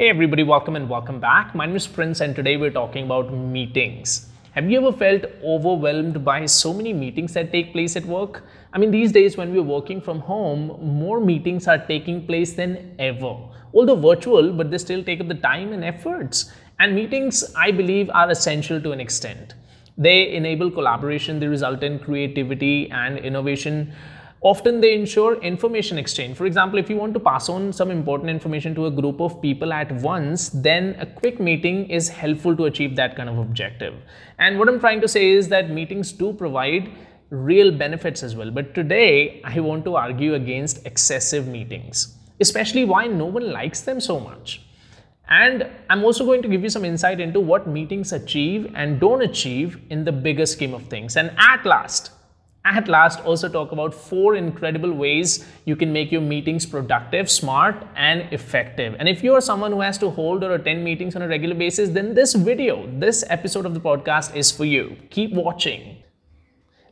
Hey everybody, welcome and welcome back. My name is Prince and today we're talking about meetings. Have you ever felt overwhelmed by so many meetings that take place at work? I mean, these days when we're working from home, more meetings are taking place than ever. Although virtual, but they still take up the time and efforts. And meetings, I believe, are essential to an extent. They enable collaboration, they result in creativity and innovation often they ensure information exchange. For example if you want to pass on some important information to a group of people at once then a quick meeting is helpful to achieve that kind of objective. And what i'm trying to say is that meetings do provide real benefits as well. But today i want to argue against excessive meetings especially why no one likes them so much. And I'm also going to give you some insight into what meetings achieve and don't achieve in the bigger scheme of things. And at last, at last also talk about four incredible ways you can make your meetings productive, smart, and effective. And if you are someone who has to hold or attend meetings on a regular basis, then this video, this episode of the podcast is for you. Keep watching.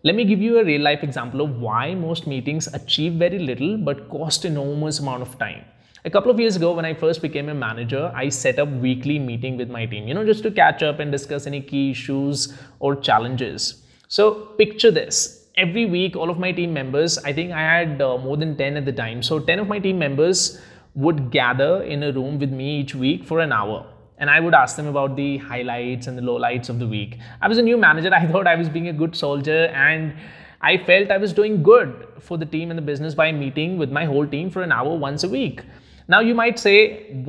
Let me give you a real life example of why most meetings achieve very little but cost enormous amount of time. A couple of years ago, when I first became a manager, I set up weekly meeting with my team, you know, just to catch up and discuss any key issues or challenges. So picture this every week all of my team members i think i had uh, more than 10 at the time. So 10 of my team members would gather in a room with me each week for an hour. And i would ask them about the highlights and the lowlights of the week. I was a new manager. I thought i was being a good soldier and i felt i was doing good for the team and the business by meeting with my whole team for an hour once a week. Now you might say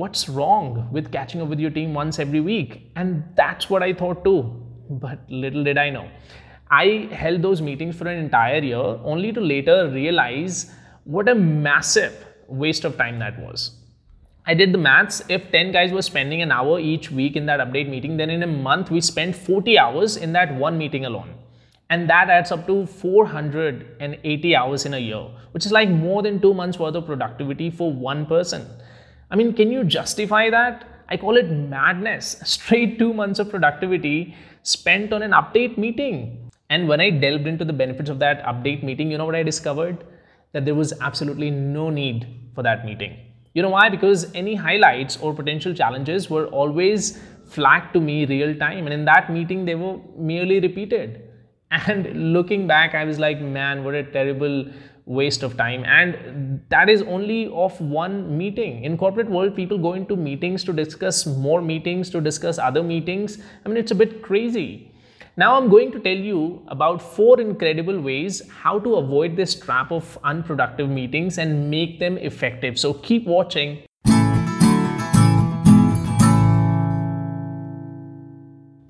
what's wrong with catching up with your team once every week? And that's what i thought too but little did i know I held those meetings for an entire year only to later realize what a massive waste of time that was. I did the maths. If 10 guys were spending an hour each week in that update meeting, then in a month we spent 40 hours in that one meeting alone. And that adds up to 480 hours in a year, which is like more than two months worth of productivity for one person. I mean, can you justify that? I call it madness. Straight two months of productivity spent on an update meeting. And when I delved into the benefits of that update meeting, you know what I discovered? That there was absolutely no need for that meeting. You know why? Because any highlights or potential challenges were always flagged to me real time. And in that meeting, they were merely repeated. And looking back, I was like, man, what a terrible waste of time and that is only of one meeting in corporate world people go into meetings to discuss more meetings to discuss other meetings i mean it's a bit crazy now I'm going to tell you about four incredible ways how to avoid this trap of unproductive meetings and make them effective. So keep watching.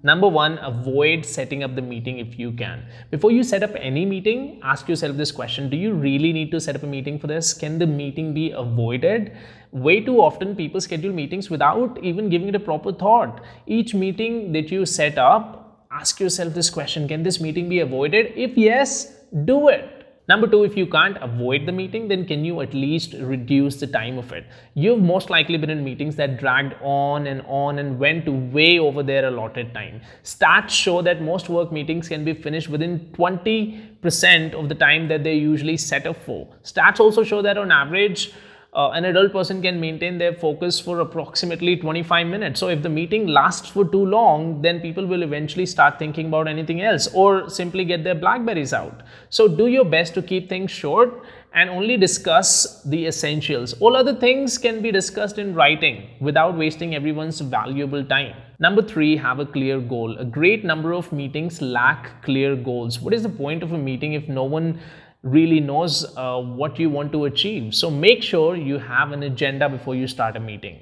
Number one, avoid setting up the meeting if you can. Before you set up any meeting, ask yourself this question Do you really need to set up a meeting for this? Can the meeting be avoided? Way too often, people schedule meetings without even giving it a proper thought. Each meeting that you set up ask yourself this question Can this meeting be avoided? If yes, do it. Number two, if you can't avoid the meeting, then can you at least reduce the time of it? You've most likely been in meetings that dragged on and on and went way over their allotted time. Stats show that most work meetings can be finished within 20% of the time that they usually set up for. Stats also show that on average, uh, an adult person can maintain their focus for approximately 25 minutes. So if the meeting lasts for too long, then people will eventually start thinking about anything else or simply get their blackberries out. So do your best to keep things short and only discuss the essentials. All other things can be discussed in writing without wasting everyone's valuable time. Number three, have a clear goal. A great number of meetings lack clear goals. What is the point of a meeting if no one really knows uh, what you want to achieve. So make sure you have an agenda before you start a meeting.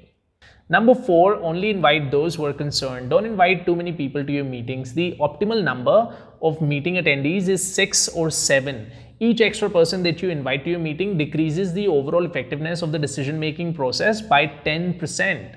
Number four, only invite those who are concerned. Don't invite too many people to your meetings. The optimal number of meeting attendees is six or seven. Each extra person that you invite to your meeting decreases the overall effectiveness of the decision making process by 10%.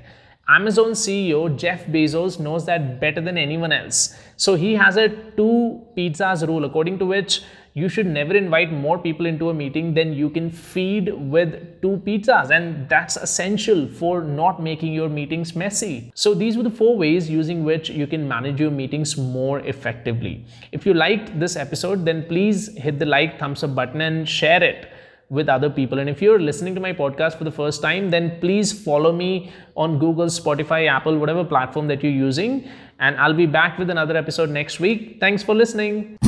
Amazon CEO Jeff Bezos knows that better than anyone else. So he has a two pizzas rule according to which you should never invite more people into a meeting than you can feed with two pizzas. And that's essential for not making your meetings messy. So these were the four ways using which you can manage your meetings more effectively. If you liked this episode then please hit the like thumbs up button and share it with other people. And if you're listening to my podcast for the first time, then please follow me on Google, Spotify, Apple, whatever platform that you're using. And I'll be back with another episode next week. Thanks for listening.